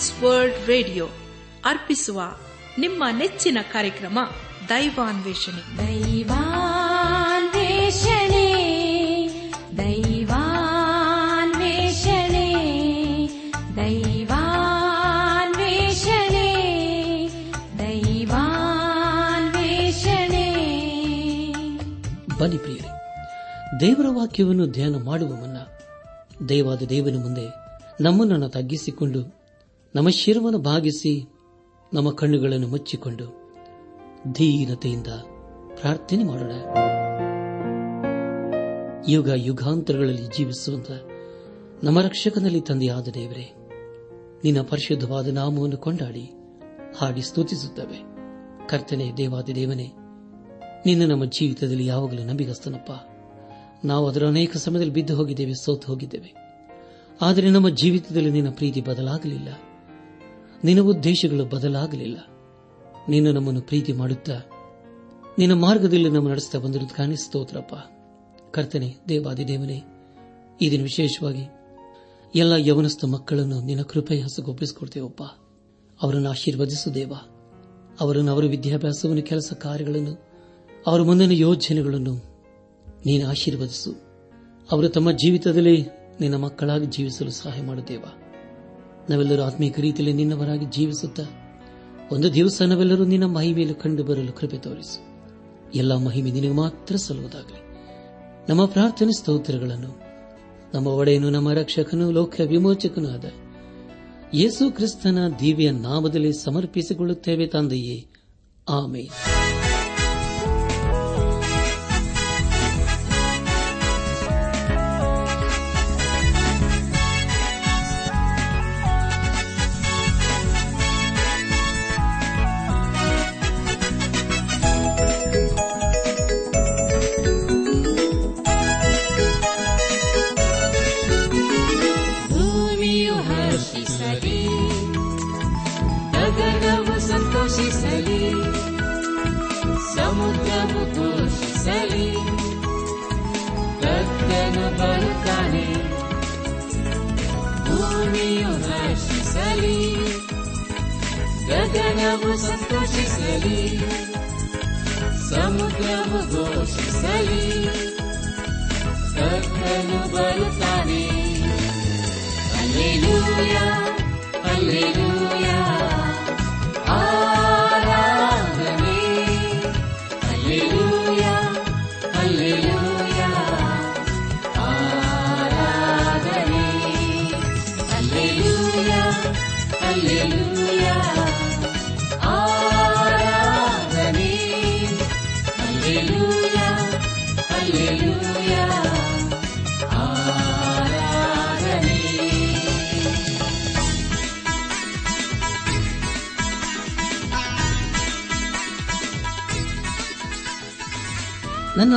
ಟ್ರಾನ್ಸ್ World radio ಅರ್ಪಿಸುವ ನಿಮ್ಮ ನೆಚ್ಚಿನ ಕಾರ್ಯಕ್ರಮ ದೈವಾನ್ವೇಷಣೆ. ದೈವಾನ್ವೇಷಣೆ ದೈವಾನ್ವೇಷಣೆ ದೈವಾನ್ವೇಷಣೆ ದೈವಾನ್ವೇಷಣೆ. ಬನ್ನಿ ಪ್ರಿಯರೇ ದೇವರ ವಾಕ್ಯವನ್ನು ಧ್ಯಾನ ಮಾಡುವ ಮುನ್ನ ದೇವಾದ ದೇವನ ಮುಂದೆ ನಮ್ಮನ್ನು ತಗ್ಗಿಸಿಕೊಂಡು ನಮ್ಮ ಶಿರವನ್ನು ಭಾಗಿಸಿ ನಮ್ಮ ಕಣ್ಣುಗಳನ್ನು ಮುಚ್ಚಿಕೊಂಡು ಧೀನತೆಯಿಂದ ಪ್ರಾರ್ಥನೆ ಮಾಡೋಣ. ಯುಗ ಯುಗಾಂತರಗಳಲ್ಲಿ ಜೀವಿಸುವಂತ ನಮ್ಮ ರಕ್ಷಕನಲ್ಲಿ ತಂದೆಯಾದ ದೇವರೇ, ನಿನ್ನ ಪರಿಶುದ್ಧವಾದ ನಾಮವನ್ನು ಕೊಂಡಾಡಿ ಹಾಡಿ ಸ್ತುತಿಸುತ್ತವೆ. ಕರ್ತನೆ ದೇವಾದಿ ದೇವನೇ, ನಿನ್ನ ನಮ್ಮ ಜೀವಿತದಲ್ಲಿ ಯಾವಾಗಲೂ ನಂಬಿಗಸ್ತನಪ್ಪ. ನಾವು ಅದರ ಅನೇಕ ಸಮಯದಲ್ಲಿ ಬಿದ್ದು ಹೋಗಿದ್ದೇವೆ, ಸೋತು ಹೋಗಿದ್ದೇವೆ. ಆದರೆ ನಮ್ಮ ಜೀವಿತದಲ್ಲಿ ನಿನ್ನ ಪ್ರೀತಿ ಬದಲಾಗಲಿಲ್ಲ. ನಿನ್ನ ಉದ್ದೇಶಗಳು ಬದಲಾಗಲಿಲ್ಲ. ನೀನು ನಮ್ಮನ್ನು ಪ್ರೀತಿ ಮಾಡುತ್ತಾ, ನಿನ್ನ ಮಾರ್ಗದಲ್ಲಿ ನಮ್ಮ ನಡೆಸ್ತಾ ಬಂದಿರುವುದು ಕಾಣಿಸ್ತೋತ್ರಪ್ಪ ಕರ್ತನೆ, ದೇವಾದಿ ದೇವನೇ, ಈ ದಿನ ವಿಶೇಷವಾಗಿ ಎಲ್ಲ ಯವನಸ್ಥ ಮಕ್ಕಳನ್ನು ನಿನ್ನ ಕೃಪೆಯ ಹಸಗೊಪ್ಪಿಸಿಕೊಡ್ತೇವಪ್ಪ ಅವರನ್ನು ಆಶೀರ್ವದಿಸು ದೇವ. ಅವರನ್ನು ಅವರ ವಿದ್ಯಾಭ್ಯಾಸವನ್ನು, ಕೆಲಸ ಕಾರ್ಯಗಳನ್ನು, ಅವರ ಮುಂದಿನ ಯೋಜನೆಗಳನ್ನು ನೀನು ಆಶೀರ್ವದಿಸು. ಅವರು ತಮ್ಮ ಜೀವಿತದಲ್ಲಿ ನಿನ್ನ ಮಕ್ಕಳಾಗಿ ಜೀವಿಸಲು ಸಹಾಯ ಮಾಡುತ್ತೇವ ನಾವೆಲ್ಲರೂ ಆತ್ಮೀಕ ರೀತಿಯಲ್ಲಿ ನಿನ್ನವರಾಗಿ ಜೀವಿಸುತ್ತಾ ಒಂದು ದಿವಸ ನಾವೆಲ್ಲರೂ ನಿನ್ನ ಮಹಿಮೆಯಲ್ಲಿ ಕಂಡು ಬರಲು ಕೃಪೆ ತೋರಿಸು. ಎಲ್ಲ ಮಹಿಮೆ ನಿನಗೆ ಮಾತ್ರ ಸಲ್ಲುವುದಾಗಲಿ. ನಮ್ಮ ಪ್ರಾರ್ಥನೆ ಸ್ತೋತ್ರಗಳನ್ನು ನಮ್ಮ ಒಡೆಯನು, ನಮ್ಮ ರಕ್ಷಕನು ಲೋಕ ವಿಮೋಚಕನೂ ಆದ ಯೇಸು ಕ್ರಿಸ್ತನ ದಿವ್ಯ ನಾಮದಲ್ಲಿ ಸಮರ್ಪಿಸಿಕೊಳ್ಳುತ್ತೇವೆ ತಂದೆಯೇ. ಆಮೇ سليم قد نظرت عليه دوني يغشي سليم قد نبسطش سليم సముద్రము దోషి సలి సక్కను బలుతాని అల్లెలూయా అల్లెలూయా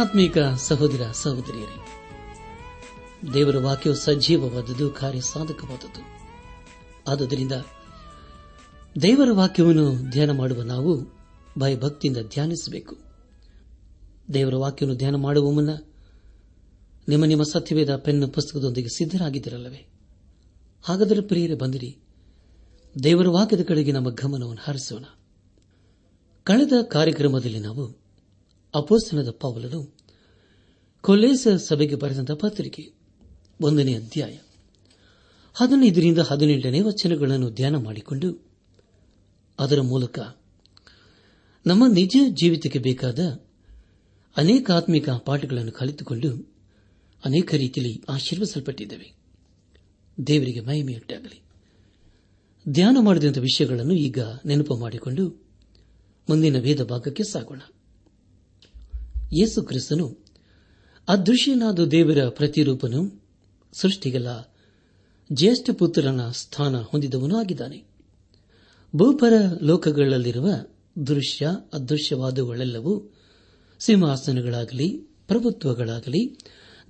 ನನ್ನಾತ್ಮೀಕ ಸಹೋದರ ಸಹೋದರಿಯರೇ, ದೇವರ ವಾಕ್ಯವು ಸಜೀವವಾದದ್ದು ಕಾರ್ಯ ಸಾಧಕವಾದದ್ದು ಆದುದರಿಂದ ದೇವರ ವಾಕ್ಯವನ್ನು ಧ್ಯಾನ ಮಾಡುವ ನಾವು ಭಯಭಕ್ತಿಯಿಂದ ಧ್ಯಾನಿಸಬೇಕು. ದೇವರ ವಾಕ್ಯವನ್ನು ಧ್ಯಾನ ಮಾಡುವ ಮುನ್ನ ನಿಮ್ಮ ನಿಮ್ಮ ಸತ್ಯವೇದ ಪೆನ್ ಪುಸ್ತಕದೊಂದಿಗೆ ಸಿದ್ದರಾಗಿದ್ದಿರಲ್ಲವೇ ಹಾಗಾದರೆ ಪ್ರಿಯರೇ, ಬಂದಿರಿ. ದೇವರ ವಾಕ್ಯದ ಕಡೆಗೆ ನಮ್ಮ ಗಮನವನ್ನು ಹರಿಸೋಣ. ಕಳೆದ ಕಾರ್ಯಕ್ರಮದಲ್ಲಿ ನಾವು ಅಪೋಸ್ತನದ ಪೌಲನು ಕೊಲ್ಲೇಸ ಸಭೆಗೆ ಬರೆದಂತಹ ಪತ್ರಿಕೆ, ಒಂದನೇ ಅಧ್ಯಾಯ. ಹದಿನೈದರಿಂದ ಹದಿನೆಂಟನೇ ವಚನಗಳನ್ನು ಧ್ಯಾನ ಮಾಡಿಕೊಂಡು, ಅದರ ಮೂಲಕ ನಮ್ಮ ನಿಜ ಜೀವಿತಕ್ಕೆ ಬೇಕಾದ ಅನೇಕ ಆತ್ಮಿಕ ಪಾಠಗಳನ್ನು ಕಲಿತುಕೊಂಡು ಅನೇಕ ರೀತಿಯಲ್ಲಿ ಆಶೀರ್ವಿಸಲ್ಪಟ್ಟಿದ್ದೇವೆ ದೇವರಿಗೆ ಮಹಿಮೆಯುಂಟಾಗಲಿ. ಧ್ಯಾನ ಮಾಡಿದಂಥ ವಿಷಯಗಳನ್ನು ಈಗ ನೆನಪು ಮಾಡಿಕೊಂಡು ಮುಂದಿನ ವೇದ ಭಾಗಕ್ಕೆ ಸಾಗೋಣ. ಯೇಸು ಕ್ರಿಸ್ತನು ಅದೃಶ್ಯನಾದ ದೇವರ ಪ್ರತಿರೂಪನು, ಸೃಷ್ಟಿಗೆಲ್ಲ ಜ್ಯೇಷ್ಠ ಪುತ್ರನ ಸ್ಥಾನ ಹೊಂದಿದವನು ಆಗಿದ್ದಾನೆ ಭೂಪರ ಲೋಕಗಳಲ್ಲಿರುವ ದೃಶ್ಯ, ಅದೃಶ್ಯವಾದವುಗಳೆಲ್ಲವೂ ಸಿಂಹಾಸನಗಳಾಗಲಿ, ಪ್ರಭುತ್ವಗಳಾಗಲಿ,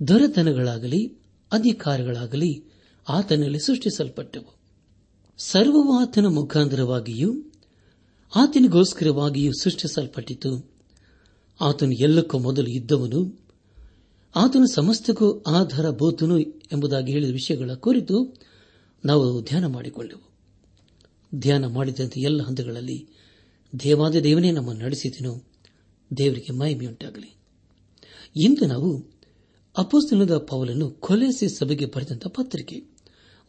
ದೊರೆತನಗಳಾಗಲಿ, ಅಧಿಕಾರಗಳಾಗಲಿ ಆತನಲ್ಲಿ ಸೃಷ್ಟಿಸಲ್ಪಟ್ಟವು. ಸರ್ವವು ಆತನ ಮುಖಾಂತರವಾಗಿಯೂ ಆತನಿಗೋಸ್ಕರವಾಗಿಯೂ ಸೃಷ್ಟಿಸಲ್ಪಟ್ಟಿತು. ಆತನು ಎಲ್ಲಕ್ಕೂ ಮೊದಲು ಇದ್ದವನು, ಆತನು ಸಮಸ್ತಕ್ಕೂ ಬೋತನು ಎಂಬುದಾಗಿ ಹೇಳಿದ ವಿಷಯಗಳ ಕುರಿತು ನಾವು ಧ್ಯಾನ ಮಾಡಿಕೊಂಡೆವು. ಧ್ಯಾನ ಮಾಡಿದಂತೆ ಎಲ್ಲ ಹಂತಗಳಲ್ಲಿ ದೇವಾದ ದೇವನೇ ನಮ್ಮನ್ನು ನಡೆಸಿದನು. ದೇವರಿಗೆ ಮಹಿಮೆಯುಂಟಾಗಲಿ. ಇಂದು ನಾವು ಅಪೋಸ್ತನದ ಪೌಲನ್ನು ಕೊಲೆಸಿ ಸಭೆಗೆ ಬರೆದಂತಹ ಪತ್ರಿಕೆ,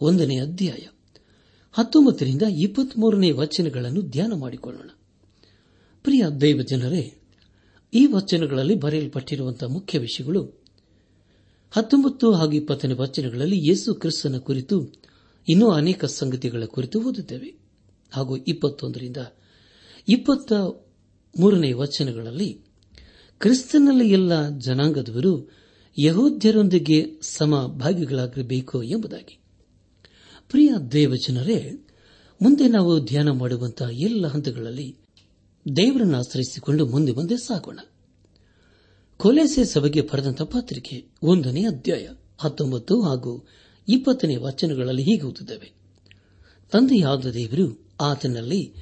ಒಂದನೇ ಅಧ್ಯಾಯ, ಹತ್ತೊಂಬತ್ತರಿಂದ ಇಪ್ಪತ್ಮೂರನೇ ವಚನಗಳನ್ನು ಧ್ಯಾನ ಮಾಡಿಕೊಳ್ಳೋಣ. ಪ್ರಿಯ ದೈವ ಜನರೇ ಈ ವಚನಗಳಲ್ಲಿ ಬರೆಯಲ್ಪಟ್ಟಿರುವಂತಹ ಮುಖ್ಯ ವಿಷಯಗಳು ಹತ್ತೊಂಬತ್ತು ಹಾಗೂ ಇಪ್ಪತ್ತನೇ ವಚನಗಳಲ್ಲಿ ಯೇಸು ಕ್ರಿಸ್ತನ ಕುರಿತು ಇನ್ನೂ ಅನೇಕ ಸಂಗತಿಗಳ ಕುರಿತು ಓದುತ್ತೇವೆ. ಹಾಗೂ ಇಪ್ಪತ್ತೊಂದರಿಂದ ಇಪ್ಪತ್ತ ಮೂರನೇ ವಚನಗಳಲ್ಲಿ ಕ್ರಿಸ್ತನಲ್ಲಿ ಎಲ್ಲ ಜನಾಂಗದವರು ಯಹೋದ್ಯರೊಂದಿಗೆ ಸಮಭಾಗಿಗಳಾಗಿರಬೇಕು ಎಂಬುದಾಗಿ. ಪ್ರಿಯ ದೇವಜನರೇ, ಮುಂದೆ ನಾವು ಧ್ಯಾನ ಮಾಡುವಂತಹ ಎಲ್ಲ ಹಂತಗಳಲ್ಲಿ ದೇವರನ್ನು ಆಶ್ರಯಿಸಿಕೊಂಡು ಮುಂದೆ ಮುಂದೆ ಸಾಗೋಣ. ಕೊಲೆಸೆ ಸಭೆಗೆ ಬರೆದಂತಹ ಪತ್ರಿಕೆ ಒಂದನೇ ಅಧ್ಯಾಯ ಹತ್ತೊಂಬತ್ತು ಹಾಗೂ ಇಪ್ಪತ್ತನೇ ವಚನಗಳಲ್ಲಿ ಹೀಗೆ ಓದುತ್ತವೆ. ತಂದೆಯಾದ ದೇವರು ಆತನಲ್ಲಿ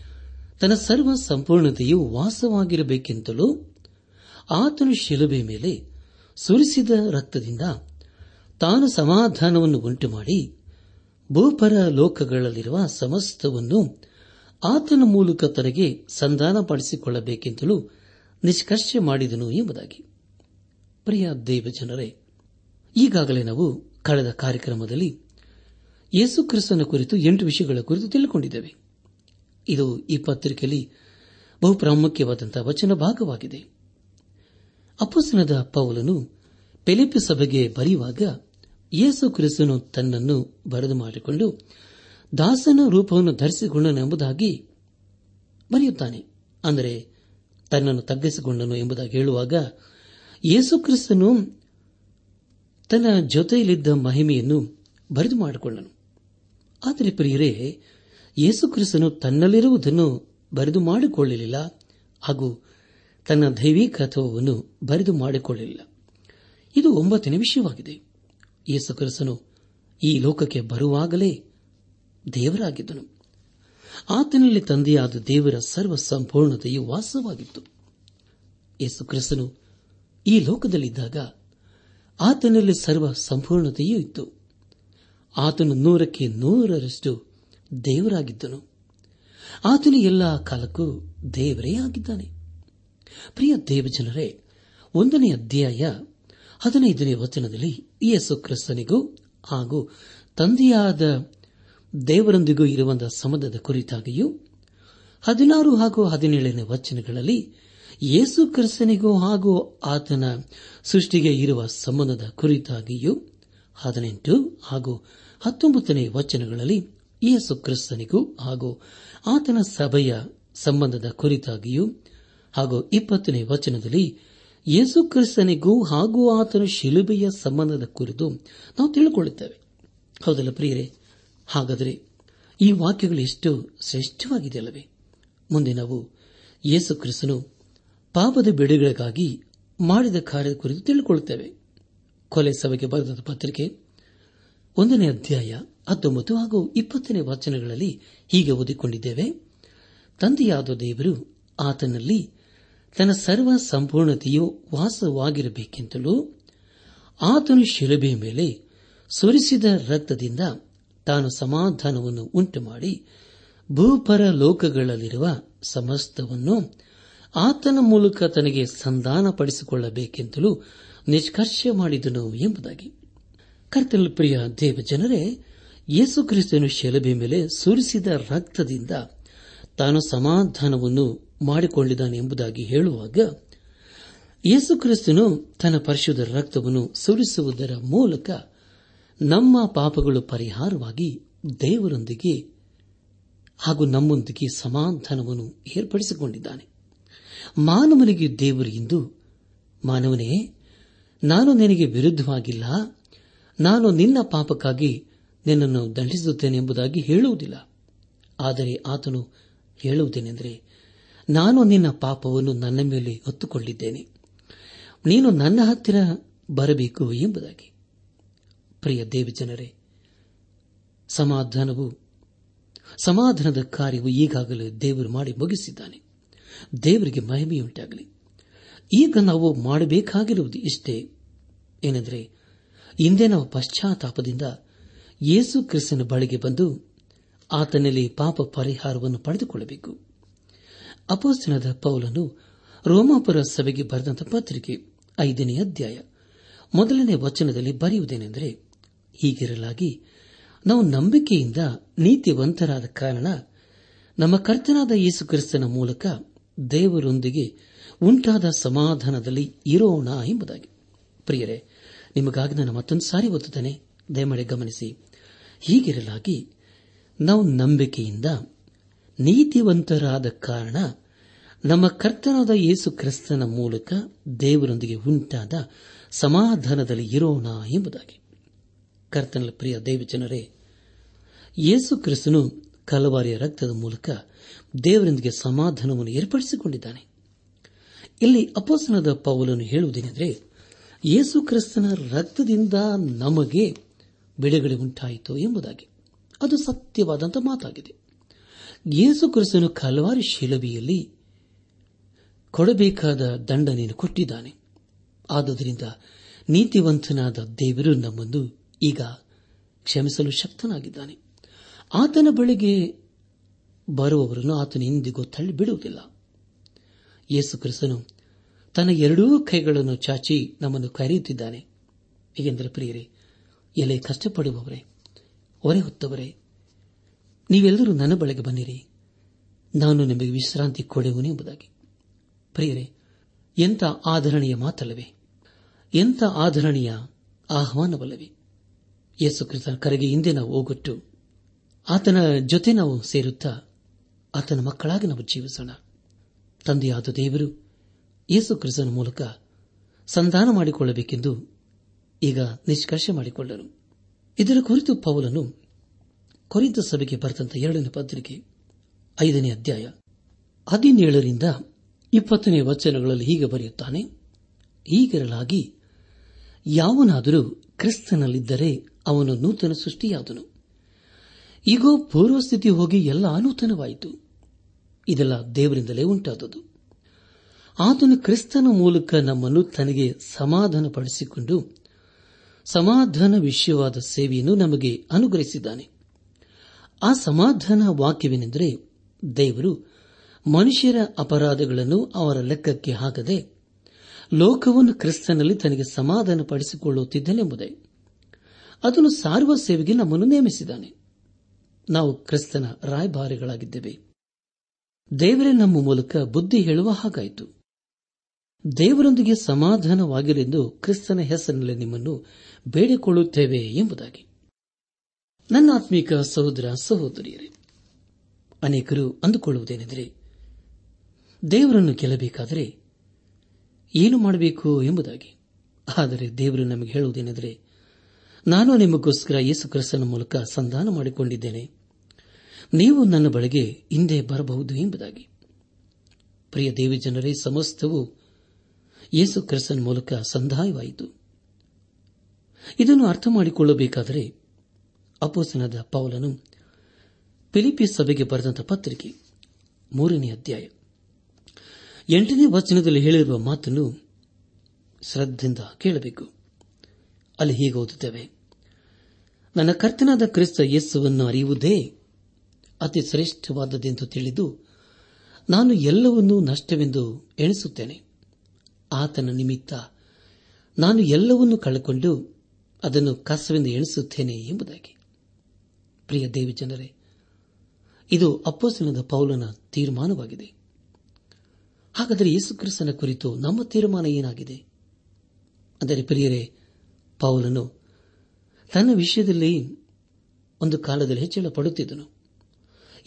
ತನ್ನ ಸರ್ವ ಸಂಪೂರ್ಣತೆಯು ವಾಸವಾಗಿರಬೇಕೆಂತಲೂ ಆತನು ಶಿಲುಬೆ ಮೇಲೆ ಸುರಿಸಿದ ರಕ್ತದಿಂದ ತಾನು ಸಮಾಧಾನವನ್ನು ಉಂಟುಮಾಡಿ ಭೂಪರ ಲೋಕಗಳಲ್ಲಿರುವ ಸಮಸ್ತವನ್ನು ಆತನ ಮೂಲಕ ತನಗೆ ಸಂಧಾನಪಡಿಸಿಕೊಳ್ಳಬೇಕೆಂತಲೂ ನಿಷ್ಕರ್ಷೆ ಮಾಡಿದನು ಎಂಬುದಾಗಿ. ಪ್ರಿಯ ದೇವಜನರೇ, ಈಗಾಗಲೇ ನಾವು ಕಳೆದ ಕಾರ್ಯಕ್ರಮದಲ್ಲಿ ಯೇಸು ಕ್ರಿಸ್ತನ ಕುರಿತು ಎಂಟು ವಿಷಯಗಳ ಕುರಿತು ತಿಳಿದುಕೊಂಡಿದ್ದೇವೆ ಇದು ಈ ಪತ್ರಿಕೆಯಲ್ಲಿ ಬಹು ಪ್ರಾಮುಖ್ಯವಾದಂತಹ ವಚನ ಭಾಗವಾಗಿದೆ. ಅಪ್ಪಸನದ ಪೌಲನು ಪೆಲಿಪಿ ಸಭೆಗೆ ಬರೆಯುವಾಗ ಯೇಸು ಕ್ರಿಸ್ತನು ತನ್ನನ್ನು ಬರೆದು ಮಾಡಿಕೊಂಡು ದಾಸನ ರೂಪವನ್ನು ಧರಿಸಿಕೊಂಡನು ಎಂಬುದಾಗಿ ಬರೆಯುತ್ತಾನೆ ಅಂದರೆ ತನ್ನನ್ನು ತಗ್ಗಿಸಿಕೊಂಡನು ಎಂಬುದಾಗಿ ಹೇಳುವಾಗ ಯೇಸು ಕ್ರಿಸ್ತನು ತನ್ನ ಜೊತೆಯಲ್ಲಿದ್ದ ಮಹಿಮೆಯನ್ನು ಬರೆದು ಮಾಡಿಕೊಂಡನು. ಆದರೆ ಪ್ರಿಯರೇ ಯೇಸುಕ್ರಿಸ್ತನು ತನ್ನಲ್ಲಿರುವುದನ್ನು ಬರೆದು ಮಾಡಿಕೊಳ್ಳಲಿಲ್ಲ ಹಾಗೂ ತನ್ನ ದೈವಿಕತ್ವವನ್ನು ಬರೆದು ಮಾಡಿಕೊಳ್ಳಲಿಲ್ಲ. ಇದು ಒಂಬತ್ತನೇ ವಿಷಯವಾಗಿದೆ. ಯೇಸು ಕ್ರಿಸ್ತನು ಈ ಲೋಕಕ್ಕೆ ಬರುವಾಗಲೇ ದೇವರಾಗಿದ್ದನು. ಆತನಲ್ಲಿ ತಂದೆಯಾದ ದೇವರ ಸರ್ವ ಸಂಪೂರ್ಣತೆಯು ವಾಸವಾಗಿತ್ತು. ಯೇಸು ಕ್ರಿಸ್ತನು ಈ ಲೋಕದಲ್ಲಿದ್ದಾಗ ಆತನಲ್ಲಿ ಸರ್ವ ಸಂಪೂರ್ಣತೆಯೂ ಇತ್ತು. ಆತನು ನೂರಕ್ಕೆ ನೂರರಷ್ಟು ದೇವರಾಗಿದ್ದನು. ಆತನು ಎಲ್ಲ ಕಾಲಕ್ಕೂ ದೇವರೇ ಆಗಿದ್ದಾನೆ. ಪ್ರಿಯ ದೇವಜನರೇ, ಒಂದನೇ ಅಧ್ಯಾಯ ಹದಿನೈದನೇ ವಚನದಲ್ಲಿ ಯೇಸು ಕ್ರಿಸ್ತನಿಗೂ ಹಾಗೂ ತಂದೆಯಾದ ದೇವರೊಂದಿಗೂ ಇರುವಂತಹ ಸಂಬಂಧದ ಕುರಿತಾಗಿಯೂ ಹದಿನಾರು ಹಾಗೂ ಹದಿನೇಳನೇ ವಚನಗಳಲ್ಲಿ ಯೇಸು ಕ್ರಿಸ್ತನಿಗೂ ಹಾಗೂ ಆತನ ಸೃಷ್ಟಿಗೆ ಇರುವ ಸಂಬಂಧದ ಕುರಿತಾಗಿಯೂ ಹದಿನೆಂಟು ಹಾಗೂ ಹತ್ತೊಂಬತ್ತನೇ ವಚನಗಳಲ್ಲಿ ಯೇಸು ಕ್ರಿಸ್ತನಿಗೂ ಹಾಗೂ ಆತನ ಸಭೆಯ ಸಂಬಂಧದ ಕುರಿತಾಗಿಯೂ ಹಾಗೂ ಇಪ್ಪತ್ತನೇ ವಚನದಲ್ಲಿ ಯೇಸು ಕ್ರಿಸ್ತನಿಗೂ ಹಾಗೂ ಆತನ ಶಿಲುಬೆಯ ಸಂಬಂಧದ ಕುರಿತು ನಾವು ತಿಳಿದುಕೊಳ್ಳುತ್ತೇವೆ ಹೌದಲ್ಲ ಪ್ರಿಯರೇ? ಹಾಗಾದರೆ ಈ ವಾಕ್ಯಗಳು ಎಷ್ಟು ಶ್ರೇಷ್ಠವಾಗಿದೆಯಲ್ಲವೇ? ಮುಂದೆ ನಾವು ಯೇಸು ಕ್ರಿಸ್ತನು ಪಾಪದ ಬಿಡುಗಡೆಗಾಗಿ ಮಾಡಿದ ಕಾರ್ಯದ ಕುರಿತು ತಿಳಿದುಕೊಳ್ಳುತ್ತೇವೆ ಕೊಲೆ ಸಭೆಗೆ ಬರೆದ ಪತ್ರಿಕೆ ಒಂದನೇ ಅಧ್ಯಾಯ ಹತ್ತೊಂಬತ್ತು ಹಾಗೂ ಇಪ್ಪತ್ತನೇ ವಚನಗಳಲ್ಲಿ ಹೀಗೆ ಓದಿಕೊಂಡಿದ್ದೇವೆ. ತಂದೆಯಾದ ದೇವರು ಆತನಲ್ಲಿ ತನ್ನ ಸರ್ವ ಸಂಪೂರ್ಣತೆಯು ವಾಸವಾಗಿರಬೇಕೆಂತಲೂ ಆತನು ಶಿಲುಬೆಯ ಮೇಲೆ ಸುರಿಸಿದ ರಕ್ತದಿಂದ ತಾನು ಸಮಾಧಾನವನ್ನು ಉಂಟು ಮಾಡಿ ಭೂಪರ ಲೋಕಗಳಲ್ಲಿರುವ ಸಮಸ್ತವನ್ನು ಆತನ ಮೂಲಕ ತನಗೆ ಸಂಧಾನಪಡಿಸಿಕೊಳ್ಳಬೇಕೆಂತಲೂ ನಿಷ್ಕರ್ಷ ಮಾಡಿದನು ಎಂಬುದಾಗಿ. ಕರ್ತಲು ಪ್ರಿಯ ದೇವ ಜನರೇ ಯೇಸು ಕ್ರಿಸ್ತನು ಮೇಲೆ ಸುರಿಸಿದ ರಕ್ತದಿಂದ ತಾನು ಸಮಾಧಾನವನ್ನು ಮಾಡಿಕೊಂಡಿದ್ದಾನೆ ಎಂಬುದಾಗಿ ಹೇಳುವಾಗ, ಯೇಸು ಕ್ರಿಸ್ತನು ತನ್ನ ಪರಿಶುದ್ಧ ರಕ್ತವನ್ನು ಸುರಿಸುವುದರ ಮೂಲಕ ನಮ್ಮ ಪಾಪಗಳು ಪರಿಹಾರವಾಗಿ ದೇವರೊಂದಿಗೆ ಹಾಗೂ ನಮ್ಮೊಂದಿಗೆ ಸಮಾಧಾನವನ್ನು ಏರ್ಪಡಿಸಿಕೊಂಡಿದ್ದಾನೆ. ಮಾನವನಿಗೆ ದೇವರು ಇಂದು, ಮಾನವನೇ, ನಾನು ನಿನಗೆ ವಿರುದ್ಧವಾಗಿಲ್ಲ, ನಾನು ನಿನ್ನ ಪಾಪಕ್ಕಾಗಿ ನಿನ್ನನ್ನು ದಂಡಿಸುತ್ತೇನೆ ಎಂಬುದಾಗಿ ಹೇಳುವುದಿಲ್ಲ. ಆದರೆ ಆತನು ಹೇಳುವುದೇನೆಂದರೆ, ನಾನು ನಿನ್ನ ಪಾಪವನ್ನು ನನ್ನ ಮೇಲೆ ಹೊತ್ತುಕೊಂಡಿದ್ದೇನೆ ನೀನು ನನ್ನ ಹತ್ತಿರ ಬರಬೇಕು ಎಂಬುದಾಗಿ. ಪ್ರಿಯ ದೇವಜನರೇ ಸಮಾಧಾನವು, ಸಮಾಧಾನದ ಕಾರ್ಯವು ಈಗಾಗಲೇ ದೇವರು ಮಾಡಿ ಮುಗಿಸಿದ್ದಾನೆ. ದೇವರಿಗೆ ಮಹಿಮೆಯುಂಟಾಗಲಿ. ಈಗ ನಾವು ಮಾಡಬೇಕಾಗಿರುವುದು ಇಷ್ಟೇ. ಏನೆಂದರೆ, ಹಿಂದೆ ನಾವು ಪಶ್ಚಾತ್ತಾಪದಿಂದ ಯೇಸು ಕ್ರಿಸ್ತನ ಬಳಿಗೆ ಬಂದು ಆತನಲ್ಲಿ ಪಾಪ ಪರಿಹಾರವನ್ನು ಪಡೆದುಕೊಳ್ಳಬೇಕು. ಅಪೋಸ್ತನದ ಪೌಲನು ರೋಮಾಪುರ ಸಭೆಗೆ ಬರೆದಂತಹ ಪತ್ರಿಕೆ ಐದನೇ ಅಧ್ಯಾಯ ಮೊದಲನೇ ವಚನದಲ್ಲಿ ಬರೆಯುವುದೇನೆಂದರೆ ಹೀಗಿರಲಾಗಿ, ನಾವು ನಂಬಿಕೆಯಿಂದ ನೀತಿವಂತರಾದ ಕಾರಣ ನಮ್ಮ ಕರ್ತನಾದ ಯೇಸುಕ್ರಿಸ್ತನ ಮೂಲಕ ದೇವರೊಂದಿಗೆ ಉಂಟಾದ ಸಮಾಧಾನದಲ್ಲಿ ಇರೋಣ ಎಂಬುದಾಗಿ. ಪ್ರಿಯರೇ, ನಿಮಗಾಗಿ ನಾನು ಮತ್ತೊಂದು ಸಾರಿ ಓದುತ್ತೇನೆ ದಯಮಾಡಿ ಗಮನಿಸಿ. ಹೀಗಿರಲಾಗಿ, ನಾವು ನಂಬಿಕೆಯಿಂದ ನೀತಿವಂತರಾದ ಕಾರಣ ನಮ್ಮ ಕರ್ತನಾದ ಯೇಸು ಕ್ರಿಸ್ತನ ಮೂಲಕ ದೇವರೊಂದಿಗೆ ಉಂಟಾದ ಸಮಾಧಾನದಲ್ಲಿ ಇರೋಣ ಎಂಬುದಾಗಿ. ಕರ್ತನ ಪ್ರಿಯ ದೈವಜನರೇ, ಯೇಸು ಕ್ರಿಸ್ತನು ಕಲವಾರಿಯ ರಕ್ತದ ಮೂಲಕ ದೇವರೊಂದಿಗೆ ಸಮಾಧಾನವನ್ನು ಏರ್ಪಡಿಸಿಕೊಂಡಿದ್ದಾನೆ. ಇಲ್ಲಿ ಅಪೋಸನದ ಪೌಲನ್ನು ಹೇಳುವುದೇನೆಂದರೆ, ಯೇಸು ಕ್ರಿಸ್ತನ ರಕ್ತದಿಂದ ನಮಗೆ ಬಿಡುಗಡೆ ಉಂಟಾಯಿತು ಎಂಬುದಾಗಿ. ಅದು ಸತ್ಯವಾದಂಥ ಮಾತಾಗಿದೆ. ಯೇಸು ಕ್ರಿಸ್ತನು ಕಲವಾರಿ ಶಿಲಬಿಯಲ್ಲಿ ಕೊಡಬೇಕಾದ ದಂಡನೆಯನ್ನು ಕೊಟ್ಟಿದ್ದಾನೆ. ಆದುದರಿಂದ ನೀತಿವಂತನಾದ ದೇವರು ನಮ್ಮನ್ನು ಈಗ ಕ್ಷಮಿಸಲು ಶಕ್ತನಾಗಿದ್ದಾನೆ. ಆತನ ಬಳಿಗೆ ಬರುವವರನ್ನು ಆತನ ಇಂದಿಗೂ ತಳ್ಳಿ ಬಿಡುವುದಿಲ್ಲ. ಕ್ರಿಸ್ತನು ತನ್ನ ಎರಡೂ ಕೈಗಳನ್ನು ಚಾಚಿ ನಮ್ಮನ್ನು ಕರೆಯುತ್ತಿದ್ದಾನೆ. ಏಕೆಂದರೆ ಪ್ರಿಯರೇ, ಎಲೆ ಕಷ್ಟಪಡುವವರೇ, ಹೊರೆ ಹೊತ್ತವರೇ, ನೀವೆಲ್ಲರೂ ನನ್ನ ಬಳಿಗೆ ಬನ್ನಿರಿ. ನಾನು ನಿಮಗೆ ವಿಶ್ರಾಂತಿ ಕೊಡುವನು ಎಂಬುದಾಗಿ. ಪ್ರಿಯರೇ, ಎಂಥ ಆಧರಣೀಯ ಮಾತಲ್ಲವೇ, ಎಂಥ ಆಧರಣೀಯ ಆಹ್ವಾನವಲ್ಲವೇ. ಯೇಸು ಕ್ರಿಸ್ತನ ಕರೆಗೆ ಹಿಂದೆ ನಾವು ಹೋಗೊಟ್ಟು ಆತನ ಜೊತೆ ನಾವು ಸೇರುತ್ತಾ ಆತನ ಮಕ್ಕಳಾಗಿ ನಾವು ಜೀವಿಸೋಣ. ತಂದೆಯಾದ ದೇವರು ಯೇಸು ಕ್ರಿಸ್ತನ ಮೂಲಕ ಸಂಧಾನ ಮಾಡಿಕೊಳ್ಳಬೇಕೆಂದು ಈಗ ನಿಷ್ಕರ್ಷ ಮಾಡಿಕೊಂಡರು. ಇದರ ಕುರಿತು ಪೌಲನು ಕೊರಿತ ಸಭೆಗೆ ಬರೆದಂತಹ ಎರಡನೇ ಪತ್ರಿಕೆ ಐದನೇ ಅಧ್ಯಾಯ ಹದಿನೇಳರಿಂದ ಇಪ್ಪತ್ತನೇ ವಚನಗಳಲ್ಲಿ ಹೀಗೆ ಬರೆಯುತ್ತಾನೆ, ಹೀಗಿರಲಾಗಿ ಯಾವನಾದರೂ ಕ್ರಿಸ್ತನಲ್ಲಿದ್ದರೆ ಅವನು ನೂತನ ಸೃಷ್ಟಿಯಾದನು. ಈಗ ಪೂರ್ವಸ್ಥಿತಿ ಹೋಗಿ ಎಲ್ಲ ನೂತನವಾಯಿತು. ಇದೆಲ್ಲ ದೇವರಿಂದಲೇ ಉಂಟಾದದು. ಆತನು ಕ್ರಿಸ್ತನ ಮೂಲಕ ನಮ್ಮನ್ನು ತನಗೆ ಸಮಾಧಾನಪಡಿಸಿಕೊಂಡು ಸಮಾಧಾನ ವಿಷಯವಾದ ಸೇವೆಯನ್ನು ನಮಗೆ ಅನುಗ್ರಹಿಸಿದ್ದಾನೆ. ಆ ಸಮಾಧಾನ ವಾಕ್ಯವೇನೆಂದರೆ ದೇವರು ಮನುಷ್ಯರ ಅಪರಾಧಗಳನ್ನು ಅವರ ಲೆಕ್ಕಕ್ಕೆ ಹಾಕದೆ ಲೋಕವನ್ನು ಕ್ರಿಸ್ತನಲ್ಲಿ ತನಗೆ ಸಮಾಧಾನ ಪಡಿಸಿಕೊಳ್ಳುತ್ತಿದ್ದನೆಂಬುದೇ ಅದನ್ನು ಸಾರುವ ಸೇವೆಗೆ ನಮ್ಮನ್ನು ನೇಮಿಸಿದ್ದಾನೆ. ನಾವು ಕ್ರಿಸ್ತನ ರಾಯಭಾರಿಗಳಾಗಿದ್ದೇವೆ. ದೇವರೇ ನಮ್ಮ ಮೂಲಕ ಬುದ್ಧಿ ಹೇಳುವ ಹಾಗಾಯಿತು. ದೇವರೊಂದಿಗೆ ಸಮಾಧಾನವಾಗಿರೆಂದು ಕ್ರಿಸ್ತನ ಹೆಸರಿನಲ್ಲಿ ನಿಮ್ಮನ್ನು ಬೇಡಿಕೊಳ್ಳುತ್ತೇವೆ ಎಂಬುದಾಗಿ. ನನ್ನ ಆತ್ಮೀಕ ಸಹೋದರ ಸಹೋದರಿಯರೇ, ಅನೇಕರು ಅಂದುಕೊಳ್ಳುವುದೇನೆಂದರೆ, ದೇವರನ್ನು ಗೆಲ್ಲಬೇಕಾದರೆ ಏನು ಮಾಡಬೇಕು ಎಂಬುದಾಗಿ. ಆದರೆ ದೇವರು ನಮಗೆ ಹೇಳುವುದೇನೆಂದರೆ ನಾನು ನಿಮಗೋಸ್ಕರ ಯೇಸು ಕ್ರಿಸ್ತನ ಮೂಲಕ ಸಂಧಾನ ಮಾಡಿಕೊಂಡಿದ್ದೇನೆ. ನೀವು ನನ್ನ ಬಳಿಗೆ ಹಿಂದೆ ಬರಬಹುದು ಎಂಬುದಾಗಿ. ಪ್ರಿಯ ದೇವಿ ಜನರೇ, ಸಮಸ್ತವು ಯೇಸು ಕ್ರಿಸ್ತನ ಮೂಲಕ ಸಂಧಾಯವಾಯಿತು ಇದನ್ನು ಅರ್ಥ ಮಾಡಿಕೊಳ್ಳಬೇಕಾದರೆ ಅಪೋಸನದ ಪೌಲನು ಫಿಲಿಪಿ ಸಭೆಗೆ ಬರೆದಂತಹ ಪತ್ರಿಕೆ ಮೂರನೇ ಅಧ್ಯಾಯ. ಎಂಟನೇ ವಚನದಲ್ಲಿ ಹೇಳಿರುವ ಮಾತನ್ನು ಶ್ರದ್ಧೆಯಿಂದ ಕೇಳಬೇಕು. ಅಲ್ಲಿ ಹೀಗೆ ಓದುತ್ತೇವೆ. ನನ್ನ ಕರ್ತನಾದ ಕ್ರಿಸ್ತ ಯೇಸುವನ್ನು ಅರಿಯುವುದೇ ಅತಿ ಶ್ರೇಷ್ಠವಾದದ್ದೆಂದು ತಿಳಿದು ನಾನು ಎಲ್ಲವನ್ನೂ ನಷ್ಟವೆಂದು ಎಣಿಸುತ್ತೇನೆ. ಆತನ ನಿಮಿತ್ತ ನಾನು ಎಲ್ಲವನ್ನೂ ಕಳೆಕೊಂಡು ಅದನ್ನು ಕಸವೆಂದು ಎಣಿಸುತ್ತೇನೆ ಎಂಬುದಾಗಿ. ಪ್ರಿಯ ದೇವಿ ಜನರೇ ಇದು ಅಪ್ಪಸನದ ಪೌಲನ ತೀರ್ಮಾನವಾಗಿದೆ. ಹಾಗಾದರೆ ಯೇಸುಕ್ರಿಸ್ತನ ಕುರಿತು ನಮ್ಮ ತೀರ್ಮಾನ ಏನಾಗಿದೆ? ಅಂದರೆ ಪ್ರಿಯರೇ, ಪೌಲನು ತನ್ನ ವಿಷಯದಲ್ಲಿ ಒಂದು ಕಾಲದಲ್ಲಿ ಹೆಚ್ಚಳ ಪಡುತ್ತಿದ್ದನು.